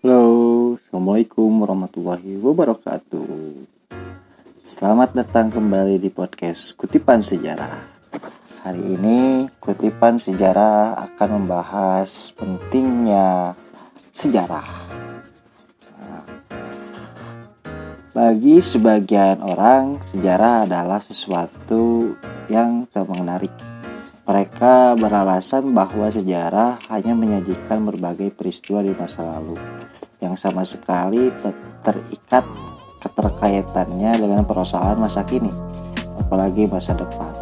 Halo, Assalamualaikum warahmatullahi wabarakatuh. Selamat datang kembali di podcast Kutipan Sejarah. Hari ini Kutipan Sejarah akan membahas pentingnya sejarah. Bagi sebagian orang, sejarah adalah sesuatu yang menarik. Mereka beralasan bahwa sejarah hanya menyajikan berbagai peristiwa di masa lalu yang sama sekali ter terikat keterkaitannya dengan persoalan masa kini, apalagi masa depan.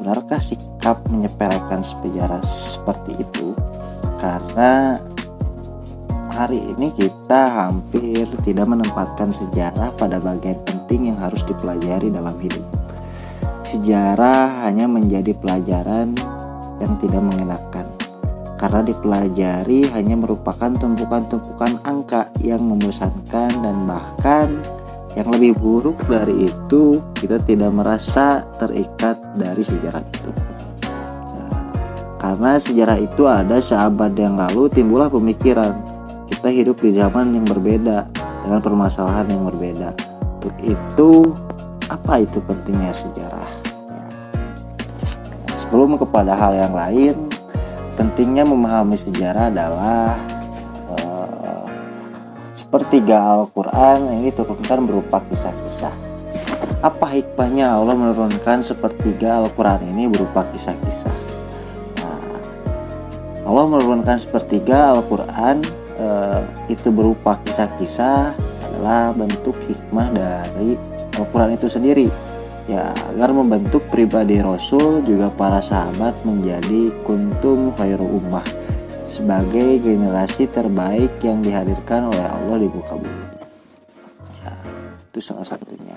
Benarkah sikap menyepelekan sejarah seperti itu? Karena hari ini kita hampir tidak menempatkan sejarah pada bagian penting yang harus dipelajari dalam hidup sejarah hanya menjadi pelajaran yang tidak mengenakan karena dipelajari hanya merupakan tumpukan-tumpukan angka yang membosankan dan bahkan yang lebih buruk dari itu kita tidak merasa terikat dari sejarah itu. Nah, karena sejarah itu ada seabad yang lalu timbullah pemikiran kita hidup di zaman yang berbeda dengan permasalahan yang berbeda. Untuk itu apa itu pentingnya sejarah? Sebelum kepada hal yang lain, pentingnya memahami sejarah adalah uh, sepertiga Al-Quran ini turunkan berupa kisah-kisah. Apa hikmahnya Allah menurunkan sepertiga Al-Quran ini berupa kisah-kisah? Nah, Allah menurunkan sepertiga Al-Quran uh, itu berupa kisah-kisah adalah bentuk hikmah dari Al-Quran itu sendiri ya agar membentuk pribadi Rasul juga para sahabat menjadi kuntum khairu ummah sebagai generasi terbaik yang dihadirkan oleh Allah di muka bumi. Ya, itu salah satunya.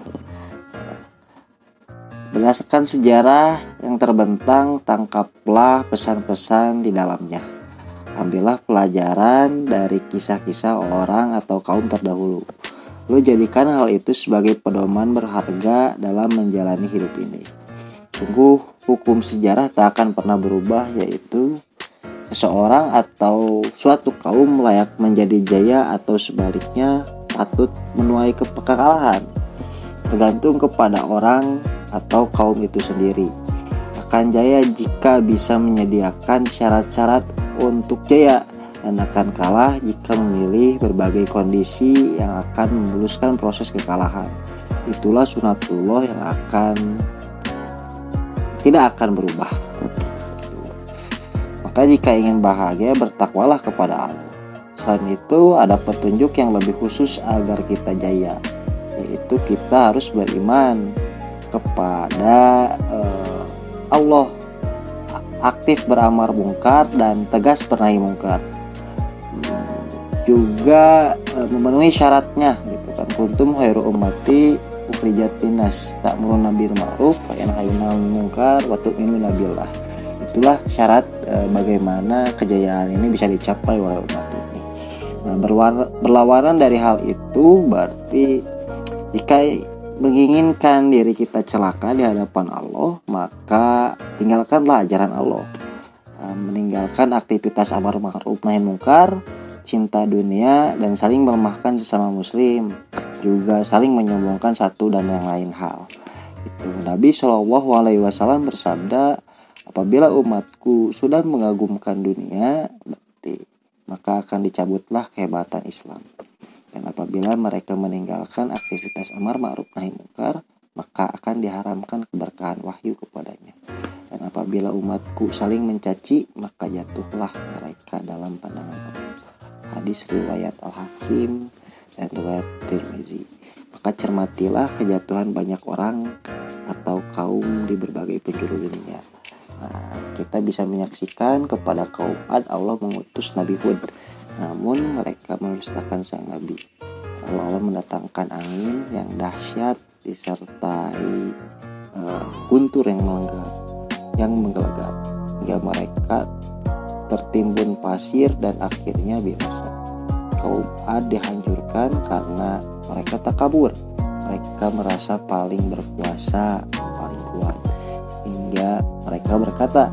Berdasarkan sejarah yang terbentang tangkaplah pesan-pesan di dalamnya. Ambillah pelajaran dari kisah-kisah orang atau kaum terdahulu Lo jadikan hal itu sebagai pedoman berharga dalam menjalani hidup ini. Sungguh hukum sejarah tak akan pernah berubah yaitu seseorang atau suatu kaum layak menjadi jaya atau sebaliknya patut menuai kekalahan. Tergantung kepada orang atau kaum itu sendiri. Akan jaya jika bisa menyediakan syarat-syarat untuk jaya dan akan kalah jika memilih berbagai kondisi yang akan memuluskan proses kekalahan. Itulah sunatullah yang akan tidak akan berubah. Maka jika ingin bahagia bertakwalah kepada Allah. Selain itu ada petunjuk yang lebih khusus agar kita jaya, yaitu kita harus beriman kepada uh, Allah aktif beramar mungkar dan tegas bernahi mungkar juga e, memenuhi syaratnya gitu kan. Kuntum khairu ummati ukhrijatinas ta'muruna bil ma'ruf wa yanhauna 'anil munkar wa tu'minuna billah. Itulah syarat e, bagaimana kejayaan ini bisa dicapai oleh umat ini. Nah berlawanan dari hal itu berarti jika menginginkan diri kita celaka di hadapan Allah maka tinggalkanlah ajaran Allah. Nah, meninggalkan aktivitas amar ma'ruf nahi munkar cinta dunia dan saling melemahkan sesama muslim juga saling menyombongkan satu dan yang lain hal. Itu Nabi Shallallahu Alaihi Wasallam bersabda apabila umatku sudah mengagumkan dunia berarti maka akan dicabutlah kehebatan Islam. Dan apabila mereka meninggalkan aktivitas amar ma'ruf nahi munkar maka akan diharamkan keberkahan wahyu kepadanya. Dan apabila umatku saling mencaci maka jatuhlah mereka dalam pandangan Allah hadis riwayat Al-Hakim dan riwayat Tirmizi. Maka cermatilah kejatuhan banyak orang atau kaum di berbagai penjuru dunia. Nah, kita bisa menyaksikan kepada kaum Ad Allah mengutus Nabi Hud. Namun mereka mendustakan sang Nabi. Lalu Allah mendatangkan angin yang dahsyat disertai uh, guntur yang melenggak, yang menggelegak hingga mereka tertimbun pasir dan akhirnya binasa. Kaum Ad dihancurkan karena mereka tak kabur. Mereka merasa paling berkuasa, paling kuat. Hingga mereka berkata,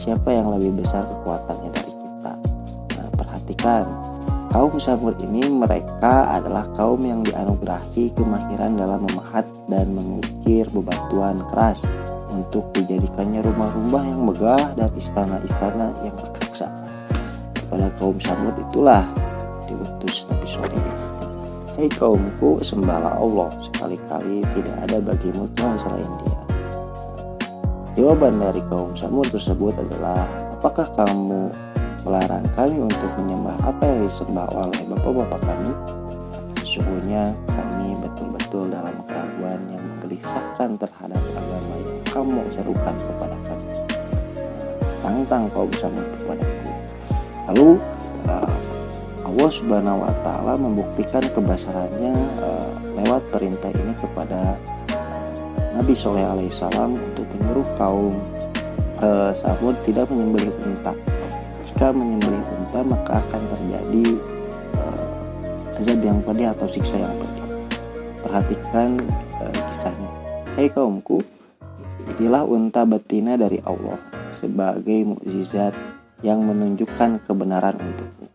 siapa yang lebih besar kekuatannya dari kita? Nah, perhatikan, kaum Samud ini mereka adalah kaum yang dianugerahi kemahiran dalam memahat dan mengukir bebatuan keras untuk dijadikannya rumah-rumah yang megah dan istana-istana yang raksasa. Kepada kaum Samud itulah diutus Nabi Soleh. Hai kaumku, sembahlah Allah, sekali-kali tidak ada bagimu Tuhan selain dia. Jawaban dari kaum Samud tersebut adalah, apakah kamu melarang kami untuk menyembah apa yang disembah oleh bapak-bapak kami? Sesungguhnya kami betul-betul dalam keraguan yang menggelisahkan terhadap agama yang kamu serukan kepada kami. Tantang kau bisa kepadaku. Lalu uh, Allah Subhanahu wa taala membuktikan kebesarannya uh, lewat perintah ini kepada Nabi Soleh alaihissalam untuk menyuruh kaum uh, Samud tidak menyembelih unta jika menyembelih unta maka akan terjadi uh, azab yang pedih atau siksa yang pedih. Perhatikan uh, kisahnya. Hai kaumku, inilah unta betina dari Allah sebagai mukjizat yang menunjukkan kebenaran untukmu.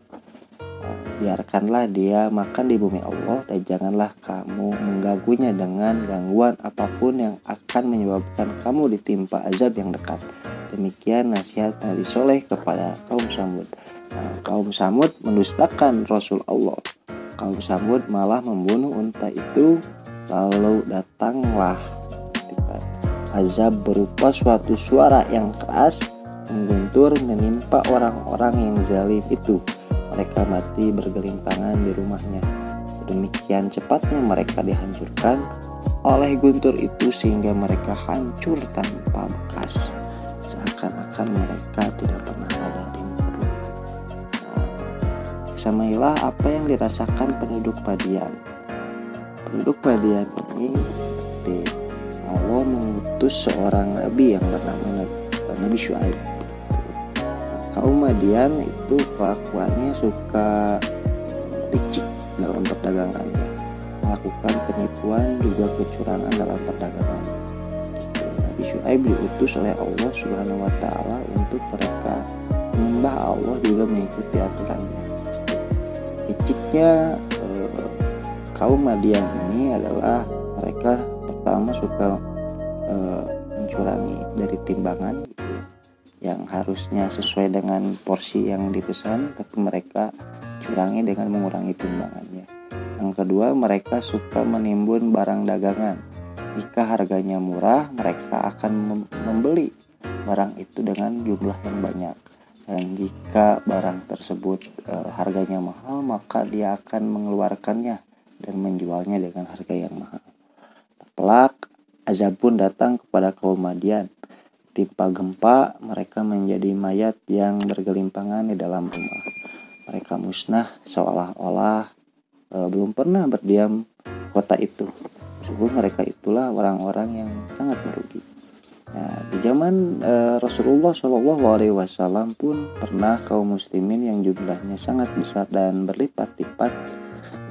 Uh, biarkanlah dia makan di bumi Allah dan janganlah kamu mengganggunya dengan gangguan apa pun yang akan menyebabkan kamu ditimpa azab yang dekat. Demikian nasihat Nabi Soleh kepada kaum Samud. Nah, kaum Samud mendustakan Rasul Allah. Kaum Samud malah membunuh unta itu. Lalu datanglah azab berupa suatu suara yang keras mengguntur menimpa orang-orang yang zalim itu. Mereka mati bergelimpangan di rumahnya. Sedemikian cepatnya mereka dihancurkan oleh guntur itu sehingga mereka hancur tanpa bekas seakan-akan mereka tidak pernah ada di muka Samailah apa yang dirasakan penduduk Padian. Penduduk Padian ini Allah mengutus seorang nabi yang bernama Nabi Shu'aib. Kaum Madian itu kelakuannya suka licik dalam perdagangannya, melakukan penipuan juga kecurangan dalam perdagangan Syuaib diutus oleh Allah Subhanahu wa taala untuk mereka menyembah Allah juga mengikuti aturannya. Iciknya eh, kaum Madian ini adalah mereka pertama suka eh, mencurangi dari timbangan yang harusnya sesuai dengan porsi yang dipesan tapi mereka curangi dengan mengurangi timbangannya. Yang kedua, mereka suka menimbun barang dagangan jika harganya murah, mereka akan membeli barang itu dengan jumlah yang banyak. Dan jika barang tersebut e, harganya mahal, maka dia akan mengeluarkannya dan menjualnya dengan harga yang mahal. Pelak, azab pun datang kepada kaum Madian. Timpa gempa, mereka menjadi mayat yang bergelimpangan di dalam rumah. Mereka musnah seolah-olah e, belum pernah berdiam kota itu. Sungguh mereka itulah orang-orang yang sangat merugi. Nah, di zaman uh, Rasulullah Shallallahu Alaihi Wasallam pun pernah kaum muslimin yang jumlahnya sangat besar dan berlipat-lipat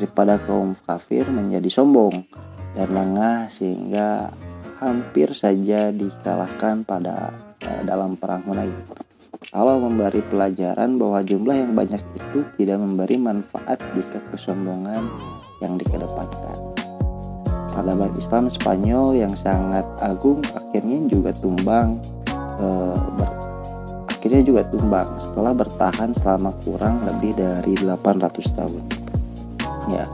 daripada kaum kafir menjadi sombong dan lengah sehingga hampir saja dikalahkan pada uh, dalam perang Hunain. Allah memberi pelajaran bahwa jumlah yang banyak itu tidak memberi manfaat jika kesombongan yang dikedepankan peradaban Islam Spanyol yang sangat agung akhirnya juga tumbang e, ber, akhirnya juga tumbang setelah bertahan selama kurang lebih dari 800 tahun ya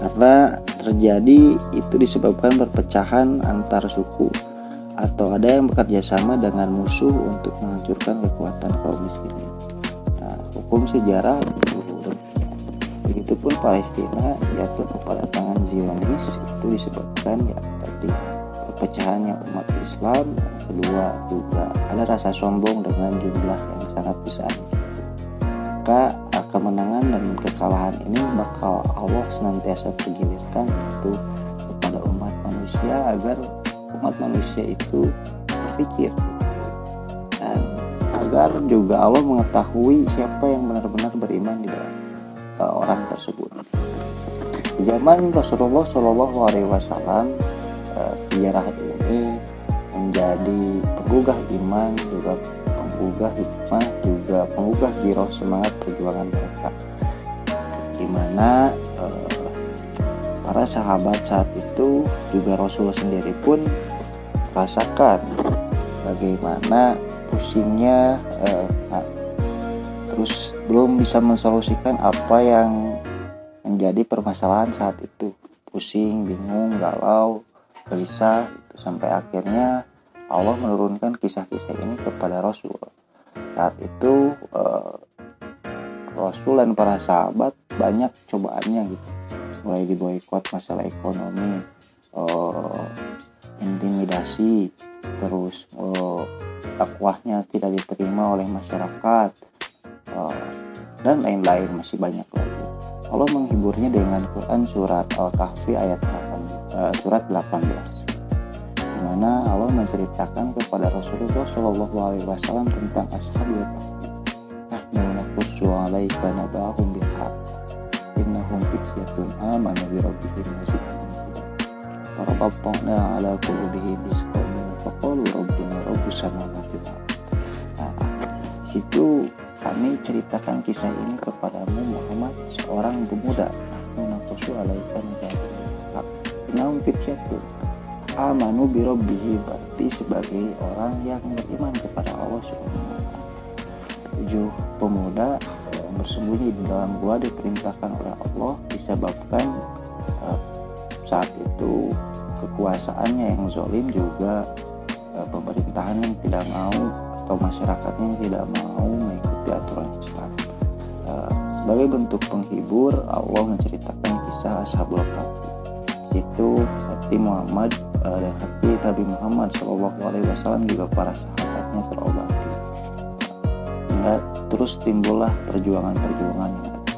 karena terjadi itu disebabkan perpecahan antar suku atau ada yang bekerja sama dengan musuh untuk menghancurkan kekuatan kaum muslimin. Nah, hukum sejarah Begitupun Palestina jatuh kepada tangan Zionis itu disebabkan ya tadi perpecahannya umat Islam kedua juga ada rasa sombong dengan jumlah yang sangat besar maka kemenangan dan kekalahan ini bakal Allah senantiasa pergilirkan itu kepada umat manusia agar umat manusia itu berpikir dan agar juga Allah mengetahui siapa yang benar-benar beriman di dalam uh, orang tersebut. Di zaman Rasulullah Shallallahu Alaihi Wasallam uh, sejarah ini menjadi penggugah iman juga penggugah hikmah juga penggugah giroh semangat perjuangan mereka. Di mana uh, para sahabat saat itu juga Rasul sendiri pun rasakan bagaimana pusingnya uh, terus belum bisa mensolusikan apa yang menjadi permasalahan saat itu. Pusing bingung galau gelisah itu sampai akhirnya Allah menurunkan kisah-kisah ini kepada Rasul saat itu uh, Rasul dan para sahabat banyak cobaannya gitu. Mulai diboykot masalah ekonomi uh, intimidasi terus uh, dakwahnya tidak diterima oleh masyarakat uh, dan lain-lain masih banyak lagi. Allah menghiburnya dengan Quran surat Al-Kahfi ayat 8, uh, surat 18 di mana Allah menceritakan kepada Rasulullah Shallallahu Alaihi Wasallam tentang ashabul kahfi. Nahnu 'alaika nabahum bil haqq. Innahum fityatun amanu bi rabbihim wa zidnahum huda. Farabatna 'ala qulubihim bisqawmin faqalu rabbuna rabbus samawati wal Nah, situ kami ceritakan kisah ini kepadamu Muhammad seorang pemuda nakusu alaikan Inam fityatun amanu birobbihi berarti sebagai orang yang beriman kepada Allah Subhanahu Tujuh pemuda yang bersembunyi di dalam gua diperintahkan oleh Allah disebabkan uh, saat itu kekuasaannya yang zolim juga uh, pemerintahan yang tidak mau atau masyarakatnya yang tidak mau mengikuti aturan Islam. Sebagai bentuk penghibur, Allah menceritakan kisah Ashabul Kahfi. Situ hati Muhammad uh, dan hati Nabi Muhammad Shallallahu Alaihi Wasallam juga para sahabatnya terobati. Hingga terus timbullah perjuangan-perjuangan yang ada.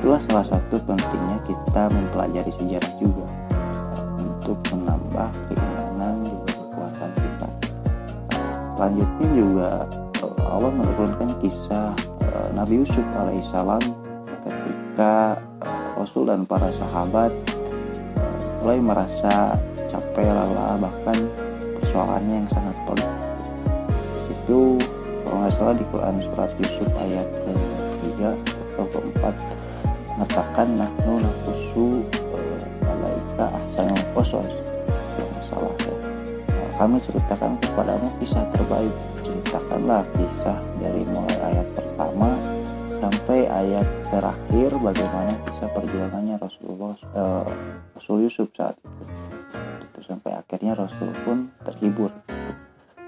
Itulah salah satu pentingnya kita mempelajari sejarah juga untuk menambah keimanan juga kekuatan kita. Selanjutnya juga Allah menurunkan kisah uh, Nabi Yusuf alaihissalam ketika uh, Rasul dan para sahabat uh, mulai merasa lelah bahkan persoalannya yang sangat pelik. Di situ kalau nggak salah di Quran surat Yusuf ayat ke-3 atau ke-4 mengatakan nahnu nakusu alaika ahsanul qasas kalau nggak salah ya. Nah, kami ceritakan kepadamu kisah terbaik ceritakanlah kisah dari mulai ayat pertama sampai ayat terakhir bagaimana kisah perjuangannya akhirnya Rasul pun terhibur.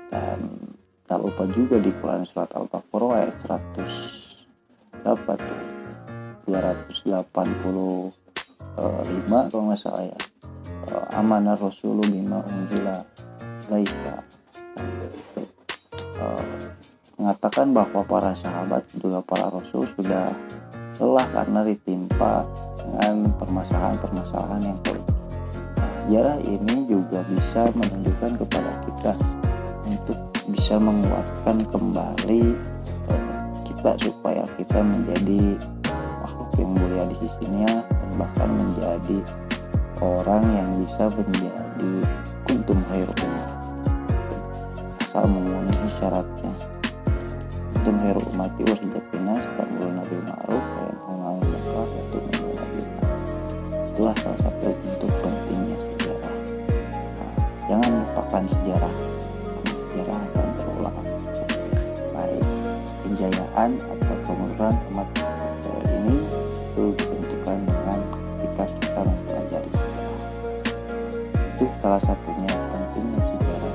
Dan tak lupa juga di Quran surat Al-Baqarah ayat 100 dapat 285 kalau nggak salah ya. Uh, amanah Rasulullah bima unzila laika. Uh, mengatakan bahwa para sahabat juga para rasul sudah lelah karena ditimpa dengan permasalahan-permasalahan yang politik. Sejarah ini juga bisa menunjukkan kepada kita untuk bisa menguatkan kembali uh, kita supaya kita menjadi makhluk yang mulia di sisinya dan bahkan menjadi orang yang bisa menjadi kuntum khairum asal memenuhi syaratnya. Kuntum umati warhidat binas kejayaan atau kemunduran umat ini itu ditentukan dengan ketika kita mempelajari sejarah. Itu salah satunya pentingnya sejarah.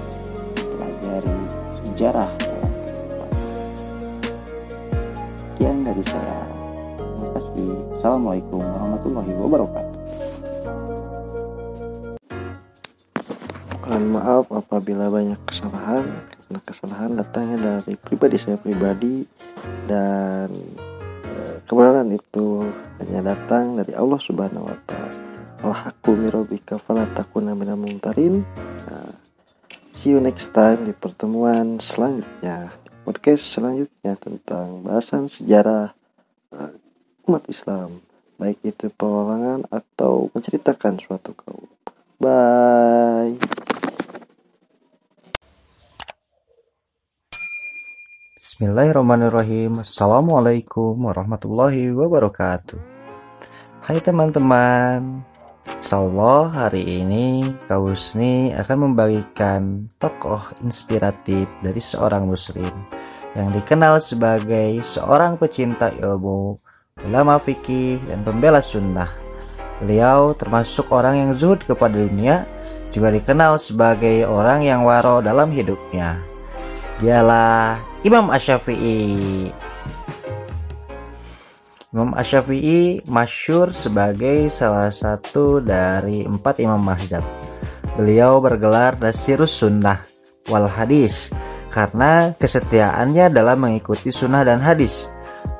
Mempelajari sejarah dalam kehidupan. Sekian dari saya. Terima kasih. Assalamualaikum warahmatullahi wabarakatuh. Mohon maaf apabila banyak kesalahan. Karena kesalahan datangnya dari pribadi saya pribadi dan eh, kebenaran itu hanya datang dari Allah Subhanahu wa taala. Al-haqqu mirobika fala takuna minal mumtarin. Nah, see you next time di pertemuan selanjutnya, podcast selanjutnya tentang bahasan sejarah eh, umat Islam, baik itu perorangan atau menceritakan suatu kaum. Bye. Bismillahirrahmanirrahim. Assalamualaikum warahmatullahi wabarakatuh. Hai teman-teman Insyaallah hari ini Kak Husni akan membagikan tokoh inspiratif dari seorang muslim Yang dikenal sebagai seorang pecinta ilmu Ulama fikih dan pembela sunnah. Beliau termasuk orang yang zuhud kepada dunia Juga dikenal sebagai orang yang waro dalam hidupnya. Dialah Imam Ash-Syafi'i Imam Ash-Syafi'i masyur sebagai salah satu dari empat imam mazhab. Beliau bergelar Nasirus Sunnah wal Hadis karena kesetiaannya dalam mengikuti sunnah dan hadis.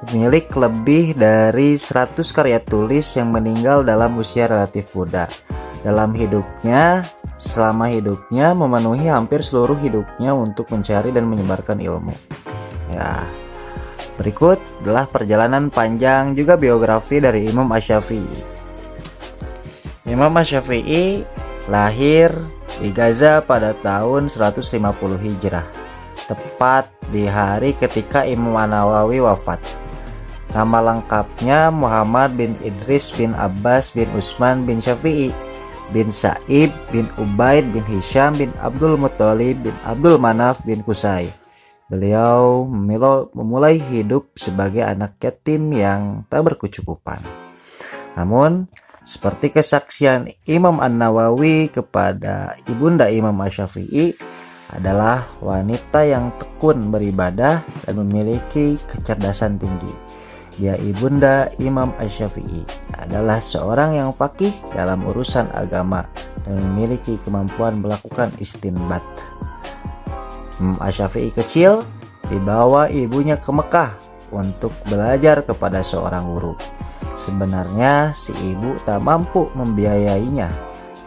Pemilik lebih dari 100 karya tulis yang meninggal dalam usia relatif muda. Dalam hidupnya, selama hidupnya memenuhi hampir seluruh hidupnya untuk mencari dan menyebarkan ilmu. Ya, Berikut adalah perjalanan panjang juga biografi dari Imam Ash-Syafi'i. Imam Ash-Syafi'i lahir di Gaza pada tahun 150 Hijrah, tepat di hari ketika Imam An-Nawawi wafat. Nama lengkapnya Muhammad bin Idris bin Abbas bin Usman bin Syafi'i bin Sa'ib bin Ubaid bin Hisham bin Abdul Muttalib bin Abdul Manaf bin Kusai. Beliau memulai hidup sebagai anak yatim yang tak berkecukupan. Namun, seperti kesaksian Imam An-Nawawi kepada ibunda Imam Asy-Syafi'i adalah wanita yang tekun beribadah dan memiliki kecerdasan tinggi. Dia ibunda Imam Asy-Syafi'i adalah seorang yang fakih dalam urusan agama dan memiliki kemampuan melakukan istinbat. Imam Asyafi'i kecil dibawa ibunya ke Mekah untuk belajar kepada seorang guru. Sebenarnya si ibu tak mampu membiayainya,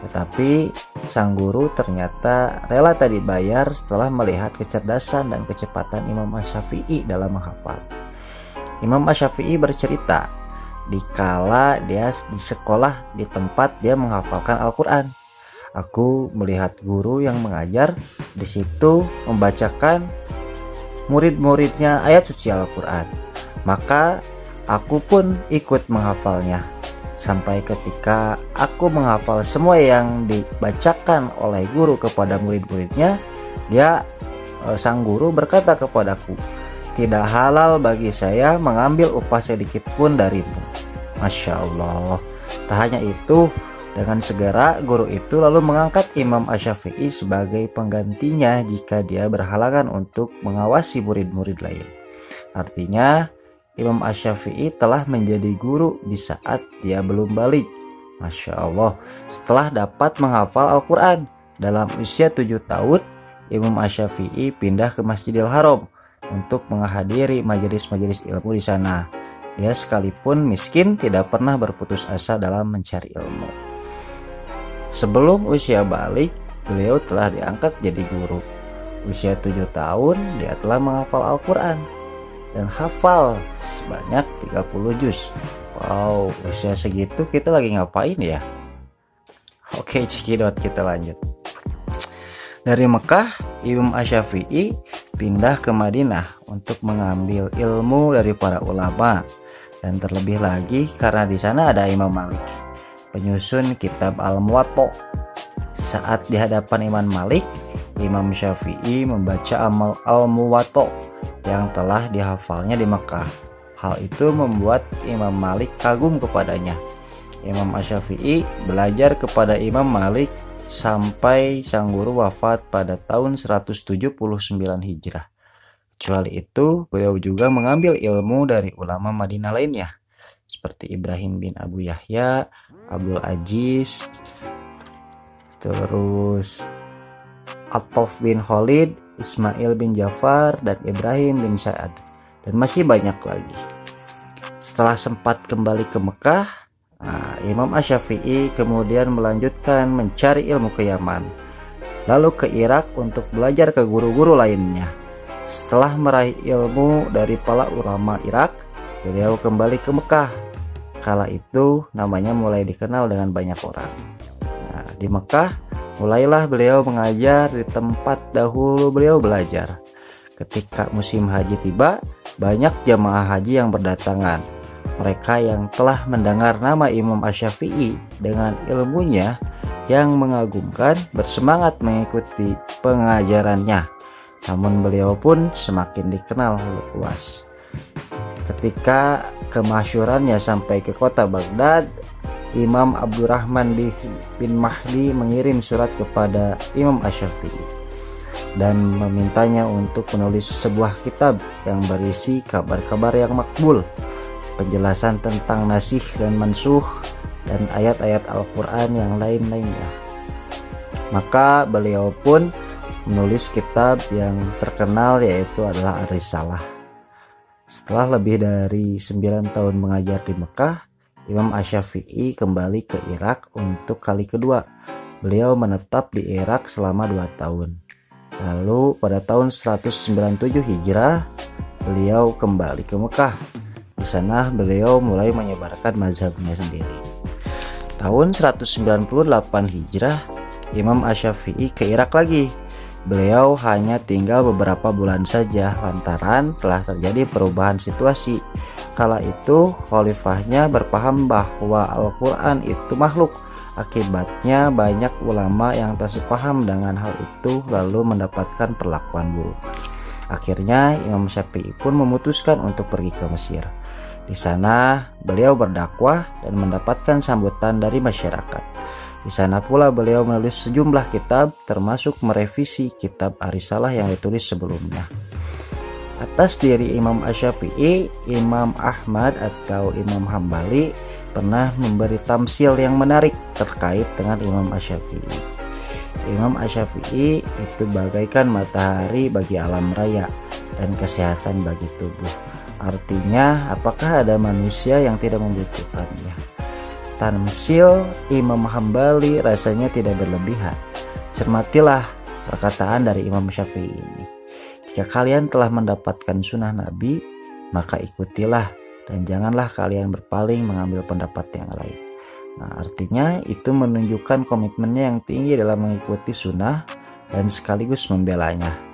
tetapi sang guru ternyata rela tadi bayar setelah melihat kecerdasan dan kecepatan Imam Asyafi'i dalam menghafal. Imam Asyafi'i bercerita, dikala dia di sekolah di tempat dia menghafalkan Al-Quran Aku melihat guru yang mengajar di situ membacakan murid-muridnya ayat suci Al-Quran. Maka aku pun ikut menghafalnya. Sampai ketika aku menghafal semua yang dibacakan oleh guru kepada murid-muridnya, dia eh, sang guru berkata kepadaku, "Tidak halal bagi saya mengambil upah sedikit pun darimu." Masya Allah. Tak hanya itu, dengan segera, guru itu lalu mengangkat Imam Ash-Syafi'i sebagai penggantinya jika dia berhalangan untuk mengawasi murid-murid lain. Artinya, Imam Ash-Syafi'i telah menjadi guru di saat dia belum balik. Masya Allah, setelah dapat menghafal Al-Quran dalam usia tujuh tahun, Imam Ash-Syafi'i pindah ke Masjidil Haram untuk menghadiri majelis-majelis ilmu di sana. Dia sekalipun miskin tidak pernah berputus asa dalam mencari ilmu. Sebelum usia balik, beliau telah diangkat jadi guru. Usia tujuh tahun, dia telah menghafal Al-Quran dan hafal sebanyak 30 juz. Wow, usia segitu kita lagi ngapain ya? Oke, cikidot kita lanjut. Dari Mekah, Imam Ash-Syafi'i pindah ke Madinah untuk mengambil ilmu dari para ulama dan terlebih lagi karena di sana ada Imam Malik penyusun kitab Al-Muwatta. Saat di hadapan Imam Malik, Imam Syafi'i membaca amal Al-Muwatta yang telah dihafalnya di Mekah. Hal itu membuat Imam Malik kagum kepadanya. Imam Asy-Syafi'i belajar kepada Imam Malik sampai sang guru wafat pada tahun 179 Hijrah. Kecuali itu, beliau juga mengambil ilmu dari ulama Madinah lainnya, seperti Ibrahim bin Abu Yahya, Abdul Aziz terus Atof bin Khalid Ismail bin Jafar dan Ibrahim bin Sa'ad dan masih banyak lagi setelah sempat kembali ke Mekah nah, Imam Ash-Syafi'i kemudian melanjutkan mencari ilmu ke Yaman lalu ke Irak untuk belajar ke guru-guru lainnya setelah meraih ilmu dari para ulama Irak beliau kembali ke Mekah Kala itu namanya mulai dikenal dengan banyak orang. Nah, di Mekah mulailah beliau mengajar di tempat dahulu beliau belajar. Ketika musim haji tiba, banyak jamaah haji yang berdatangan. Mereka yang telah mendengar nama Imam Asyafi'i dengan ilmunya yang mengagumkan bersemangat mengikuti pengajarannya. Namun beliau pun semakin dikenal luas. Ketika kemasyurannya sampai ke kota Baghdad, Imam Abdurrahman bin Mahdi mengirim surat kepada Imam Asyafi'i dan memintanya untuk menulis sebuah kitab yang berisi kabar-kabar yang makbul, penjelasan tentang nasih dan mansuh, dan ayat-ayat Al-Quran yang lain-lainnya. Maka beliau pun menulis kitab yang terkenal yaitu adalah Ar-Risalah. Setelah lebih dari 9 tahun mengajar di Mekah, Imam Asyafi'i kembali ke Irak untuk kali kedua. Beliau menetap di Irak selama 2 tahun. Lalu pada tahun 197 Hijrah, beliau kembali ke Mekah. Di sana beliau mulai menyebarkan mazhabnya sendiri. Tahun 198 Hijrah, Imam Asyafi'i ke Irak lagi. Beliau hanya tinggal beberapa bulan saja lantaran telah terjadi perubahan situasi. Kala itu, khalifahnya berpaham bahwa Al-Quran itu makhluk Akibatnya banyak ulama yang tak sepaham dengan hal itu lalu mendapatkan perlakuan buruk. Akhirnya Imam Syafi'i pun memutuskan untuk pergi ke Mesir. Di sana beliau berdakwah dan mendapatkan sambutan dari masyarakat. Di sana pula beliau menulis sejumlah kitab termasuk merevisi kitab Arisalah yang ditulis sebelumnya. Atas diri Imam Asyafi'i, Imam Ahmad atau Imam Hambali pernah memberi tamsil yang menarik terkait dengan Imam Asyafi'i. Imam Asyafi'i itu bagaikan matahari bagi alam raya dan kesehatan bagi tubuh. Artinya, apakah ada manusia yang tidak membutuhkannya? Tamsil Imam Hambali rasanya tidak berlebihan. Cermatilah perkataan dari Imam Syafi'i ini. Jika kalian telah mendapatkan sunnah Nabi, maka ikutilah dan janganlah kalian berpaling mengambil pendapat yang lain. Nah, artinya itu menunjukkan komitmennya yang tinggi dalam mengikuti sunnah dan sekaligus membelanya.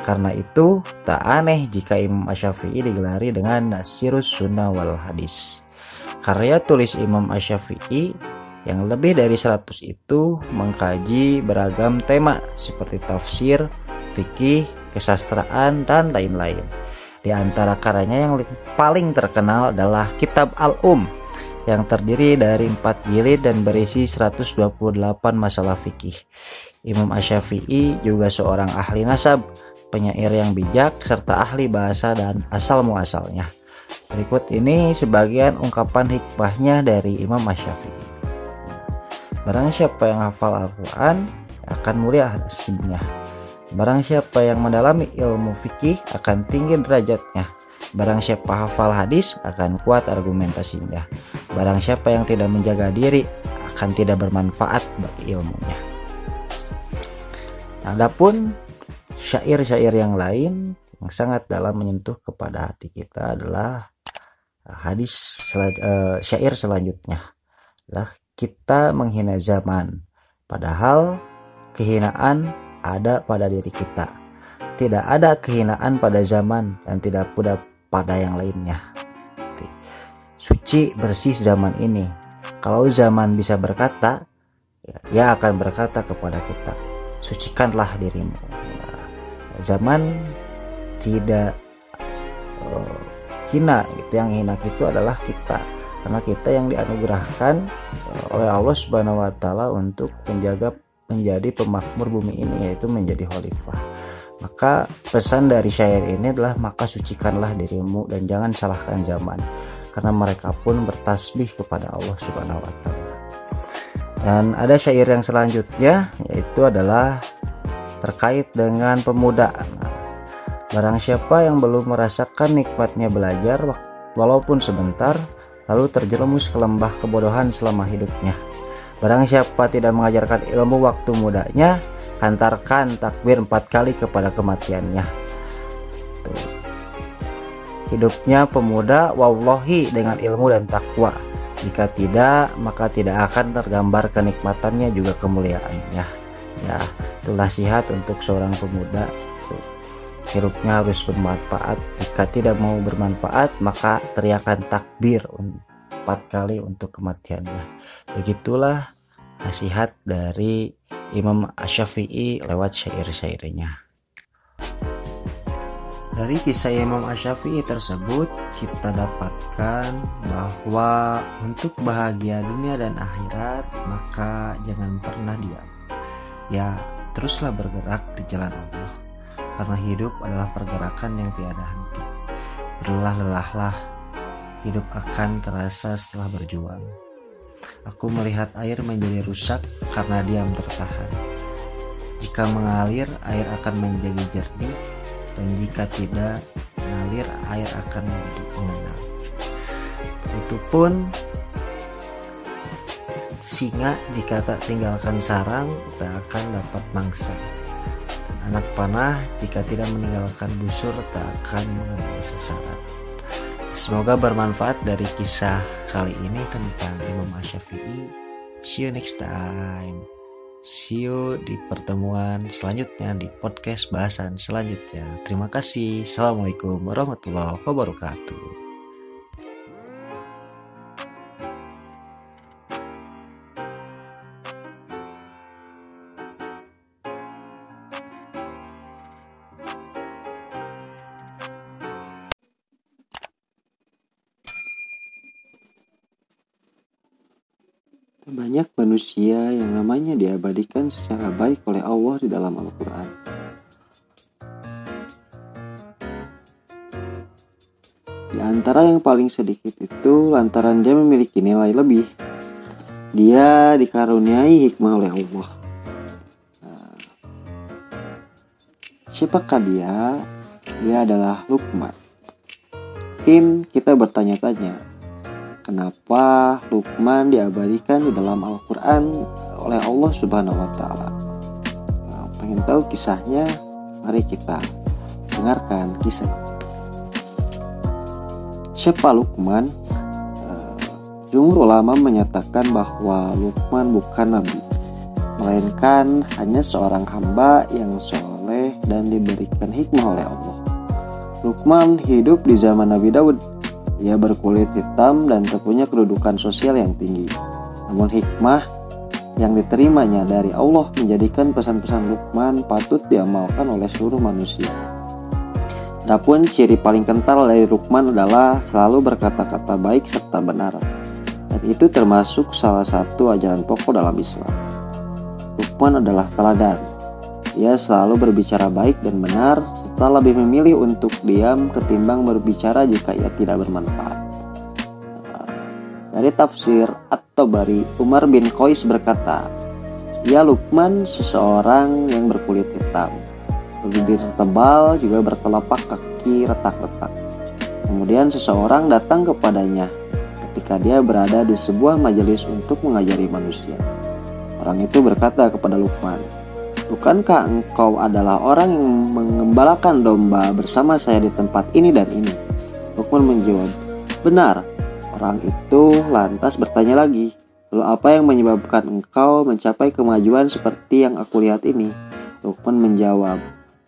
Karena itu, tak aneh jika Imam Asyafi'i digelari dengan Nasirus Sunnah wal Hadis. Karya tulis Imam Asyafi'i yang lebih dari 100 itu mengkaji beragam tema seperti tafsir, fikih, kesastraan, dan lain-lain. Di antara karyanya yang paling terkenal adalah Kitab Al-Um yang terdiri dari empat jilid dan berisi 128 masalah fikih. Imam Asyafi'i juga seorang ahli nasab, penyair yang bijak, serta ahli bahasa dan asal muasalnya. Berikut ini sebagian ungkapan hikmahnya dari Imam Asyafi'i. Barang siapa yang hafal Al-Quran akan mulia nasibnya Barang siapa yang mendalami ilmu fikih akan tinggi derajatnya. Barang siapa hafal hadis akan kuat argumentasinya. Barang siapa yang tidak menjaga diri akan tidak bermanfaat bagi ilmunya. Adapun syair-syair yang lain yang sangat dalam menyentuh kepada hati kita adalah hadis uh, syair selanjutnya adalah kita menghina zaman padahal kehinaan ada pada diri kita. Tidak ada kehinaan pada zaman dan tidak pula pada yang lainnya. Suci bersih zaman ini. Kalau zaman bisa berkata, ya, akan berkata kepada kita, sucikanlah dirimu. Zaman tidak uh, hina, gitu. Yang hina itu adalah kita karena kita yang dianugerahkan eh, oleh Allah Subhanahu wa taala untuk menjaga menjadi pemakmur bumi ini yaitu menjadi khalifah maka pesan dari syair ini adalah maka sucikanlah dirimu dan jangan salahkan zaman karena mereka pun bertasbih kepada Allah Subhanahu wa taala. Dan ada syair yang selanjutnya yaitu adalah terkait dengan pemuda. barang siapa yang belum merasakan nikmatnya belajar walaupun sebentar lalu terjerumus ke lembah kebodohan selama hidupnya Barang siapa tidak mengajarkan ilmu waktu mudanya, hantarkan takbir empat kali kepada kematiannya. Tuh. Hidupnya pemuda wallahi dengan ilmu dan takwa. Jika tidak, maka tidak akan tergambar kenikmatannya juga kemuliaannya. Ya, itu nasihat untuk seorang pemuda. hidupnya harus bermanfaat. Jika tidak mau bermanfaat maka teriakan takbir empat kali untuk kematiannya. Begitulah nasihat dari Imam Asyafi'i lewat syair-syairnya. Dari kisah Imam Asyafi'i tersebut kita dapatkan bahwa untuk bahagia dunia dan akhirat maka jangan pernah diam ya teruslah bergerak di jalan Allah karena hidup adalah pergerakan yang tiada henti. Berlelah lelahlah, hidup akan terasa setelah berjuang. Aku melihat air menjadi rusak karena diam tertahan. Jika mengalir, air akan menjadi jernih, dan jika tidak mengalir, air akan menjadi mengenal. Itu pun singa jika tak tinggalkan sarang tak akan dapat mangsa. Anak panah jika tidak meninggalkan busur tak akan mengenai sasaran. Semoga bermanfaat dari kisah kali ini tentang Imam Asyafi'i. See you next time. See you di pertemuan selanjutnya di podcast bahasan selanjutnya. Terima kasih. Assalamualaikum warahmatullahi wabarakatuh. Manusia yang namanya diabadikan secara baik oleh Allah di dalam Al-Quran. Di antara yang paling sedikit itu lantaran dia memiliki nilai lebih. Dia dikaruniai hikmah oleh Allah. Nah, siapakah dia? Dia adalah Lukman. Mungkin kita bertanya-tanya, kenapa Luqman diabadikan di dalam Al-Quran oleh Allah Subhanahu wa Ta'ala. Nah, pengen tahu kisahnya? Mari kita dengarkan kisah. Siapa Luqman? Uh, jumhur ulama menyatakan bahwa Luqman bukan nabi, melainkan hanya seorang hamba yang soleh dan diberikan hikmah oleh Allah. Luqman hidup di zaman Nabi Daud ia berkulit hitam dan terpunya kedudukan sosial yang tinggi. Namun hikmah yang diterimanya dari Allah menjadikan pesan-pesan Luqman patut diamalkan oleh seluruh manusia. Adapun ciri paling kental dari Luqman adalah selalu berkata-kata baik serta benar. Dan itu termasuk salah satu ajaran pokok dalam Islam. Luqman adalah teladan. Ia selalu berbicara baik dan benar serta lebih memilih untuk diam ketimbang berbicara jika ia tidak bermanfaat. Dari tafsir At-Tabari, Umar bin Qais berkata, Ya Lukman seseorang yang berkulit hitam, berbibir tebal juga bertelapak kaki retak-retak. Kemudian seseorang datang kepadanya ketika dia berada di sebuah majelis untuk mengajari manusia. Orang itu berkata kepada Lukman, Bukankah engkau adalah orang yang mengembalakan domba bersama saya di tempat ini dan ini? Lukman menjawab, Benar. Orang itu lantas bertanya lagi, Lalu apa yang menyebabkan engkau mencapai kemajuan seperti yang aku lihat ini? Lukman menjawab,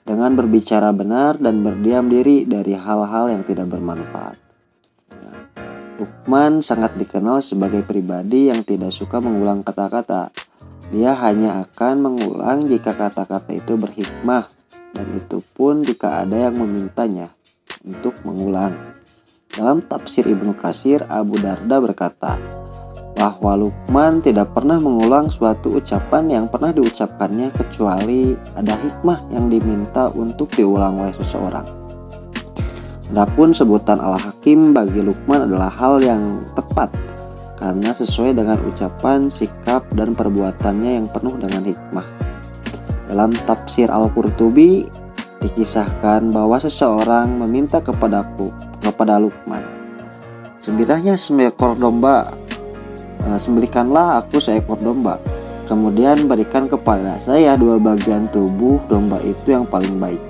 dengan berbicara benar dan berdiam diri dari hal-hal yang tidak bermanfaat. Lukman sangat dikenal sebagai pribadi yang tidak suka mengulang kata-kata. Dia hanya akan mengulang jika kata-kata itu berhikmah dan itu pun jika ada yang memintanya untuk mengulang. Dalam tafsir Ibnu Kasir, Abu Darda berkata bahwa Lukman tidak pernah mengulang suatu ucapan yang pernah diucapkannya kecuali ada hikmah yang diminta untuk diulang oleh seseorang. Adapun sebutan Al-Hakim bagi Lukman adalah hal yang tepat karena sesuai dengan ucapan, sikap, dan perbuatannya yang penuh dengan hikmah. Dalam tafsir Al-Qurtubi dikisahkan bahwa seseorang meminta kepadaku kepada Lukman, "Sembelihnya seekor domba, e, sembelihkanlah aku seekor domba." Kemudian berikan kepada saya dua bagian tubuh domba itu yang paling baik.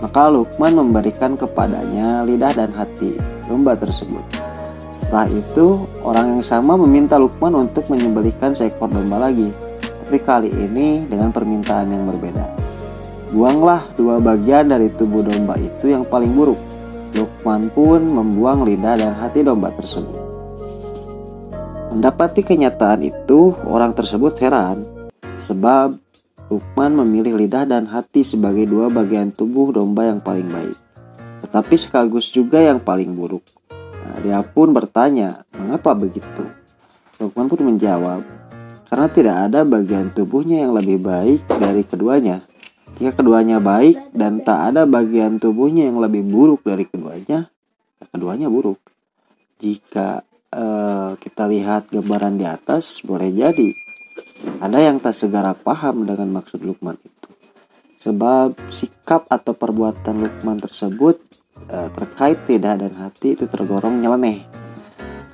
Maka Lukman memberikan kepadanya lidah dan hati domba tersebut. Setelah itu, orang yang sama meminta Lukman untuk menyembelihkan seekor domba lagi, tapi kali ini dengan permintaan yang berbeda. Buanglah dua bagian dari tubuh domba itu yang paling buruk. Lukman pun membuang lidah dan hati domba tersebut. Mendapati kenyataan itu, orang tersebut heran sebab Lukman memilih lidah dan hati sebagai dua bagian tubuh domba yang paling baik, tetapi sekaligus juga yang paling buruk. Nah, dia pun bertanya, "Mengapa begitu?" Lukman pun menjawab, "Karena tidak ada bagian tubuhnya yang lebih baik dari keduanya." Jika keduanya baik dan tak ada bagian tubuhnya yang lebih buruk dari keduanya, ya keduanya buruk. Jika uh, kita lihat gambaran di atas boleh jadi ada yang tak segera paham dengan maksud Lukman itu sebab sikap atau perbuatan Lukman tersebut uh, terkait tidak dan hati itu tergolong nyeleneh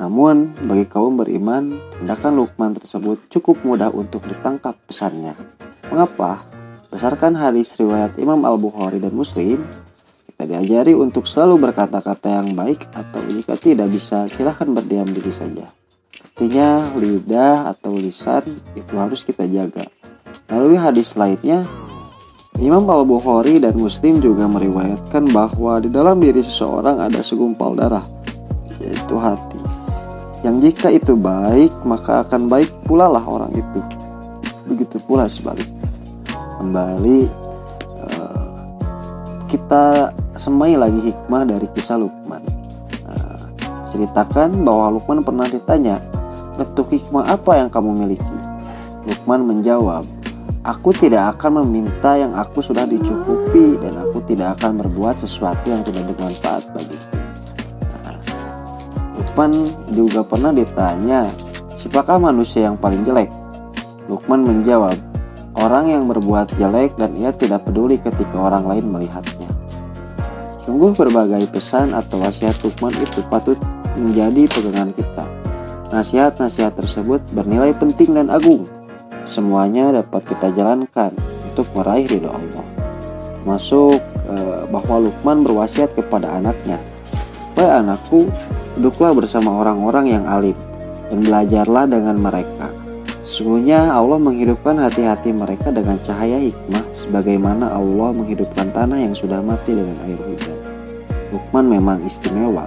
namun bagi kaum beriman tindakan Lukman tersebut cukup mudah untuk ditangkap pesannya mengapa berdasarkan hadis riwayat Imam Al-Bukhari dan Muslim kita diajari untuk selalu berkata-kata yang baik atau jika tidak bisa silahkan berdiam diri saja. Artinya lidah atau lisan itu harus kita jaga. Melalui hadis lainnya, Imam Al-Bukhari dan Muslim juga meriwayatkan bahwa di dalam diri seseorang ada segumpal darah, yaitu hati. Yang jika itu baik, maka akan baik pula lah orang itu. Begitu pula sebaliknya. Kembali eh, kita semai lagi hikmah dari kisah Lukman. Nah, ceritakan bahwa Lukman pernah ditanya, bentuk hikmah apa yang kamu miliki? Lukman menjawab, Aku tidak akan meminta yang aku sudah dicukupi dan aku tidak akan berbuat sesuatu yang tidak bermanfaat bagiku. Nah, Lukman juga pernah ditanya, siapakah manusia yang paling jelek? Lukman menjawab, orang yang berbuat jelek dan ia tidak peduli ketika orang lain melihatnya. Sungguh berbagai pesan atau wasiat Lukman itu patut menjadi pegangan kita. Nasihat-nasihat tersebut bernilai penting dan agung. Semuanya dapat kita jalankan untuk meraih ridho Allah. Termasuk eh, bahwa Lukman berwasiat kepada anaknya, "Wahai anakku, duduklah bersama orang-orang yang alim dan belajarlah dengan mereka." Sesungguhnya Allah menghidupkan hati-hati mereka dengan cahaya hikmah sebagaimana Allah menghidupkan tanah yang sudah mati dengan air hujan. Lukman memang istimewa,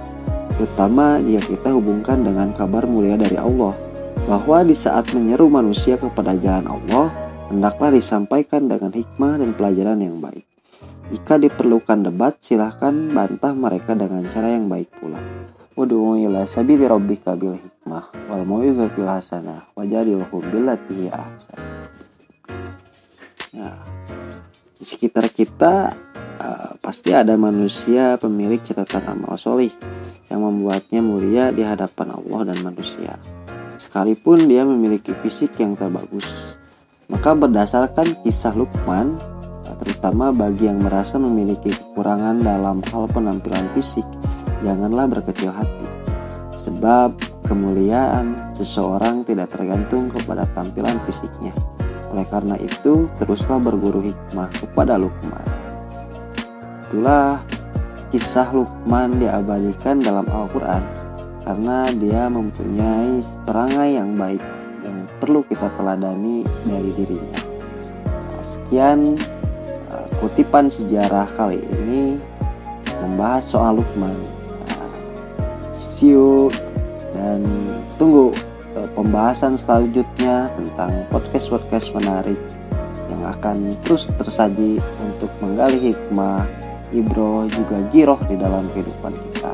terutama jika kita hubungkan dengan kabar mulia dari Allah, bahwa di saat menyeru manusia kepada jalan Allah, hendaklah disampaikan dengan hikmah dan pelajaran yang baik. Jika diperlukan debat, silahkan bantah mereka dengan cara yang baik pula. Sabili rabbika hikmah wal hasanah wajadilhum. Nah, di sekitar kita uh, pasti ada manusia pemilik catatan amal solih yang membuatnya mulia di hadapan Allah dan manusia. Sekalipun dia memiliki fisik yang terbagus. Maka berdasarkan kisah Lukman, terutama bagi yang merasa memiliki kekurangan dalam hal penampilan fisik, janganlah berkecil hati. Sebab kemuliaan seseorang tidak tergantung kepada tampilan fisiknya. Oleh karena itu, teruslah berguru hikmah kepada Lukman. Itulah kisah Lukman diabadikan dalam Al-Quran karena dia mempunyai perangai yang baik yang perlu kita teladani dari dirinya. Nah, sekian uh, kutipan sejarah kali ini membahas soal Lukman. Nah, see you dan tunggu uh, pembahasan selanjutnya tentang podcast-podcast menarik yang akan terus tersaji untuk menggali hikmah ibroh juga giroh di dalam kehidupan kita.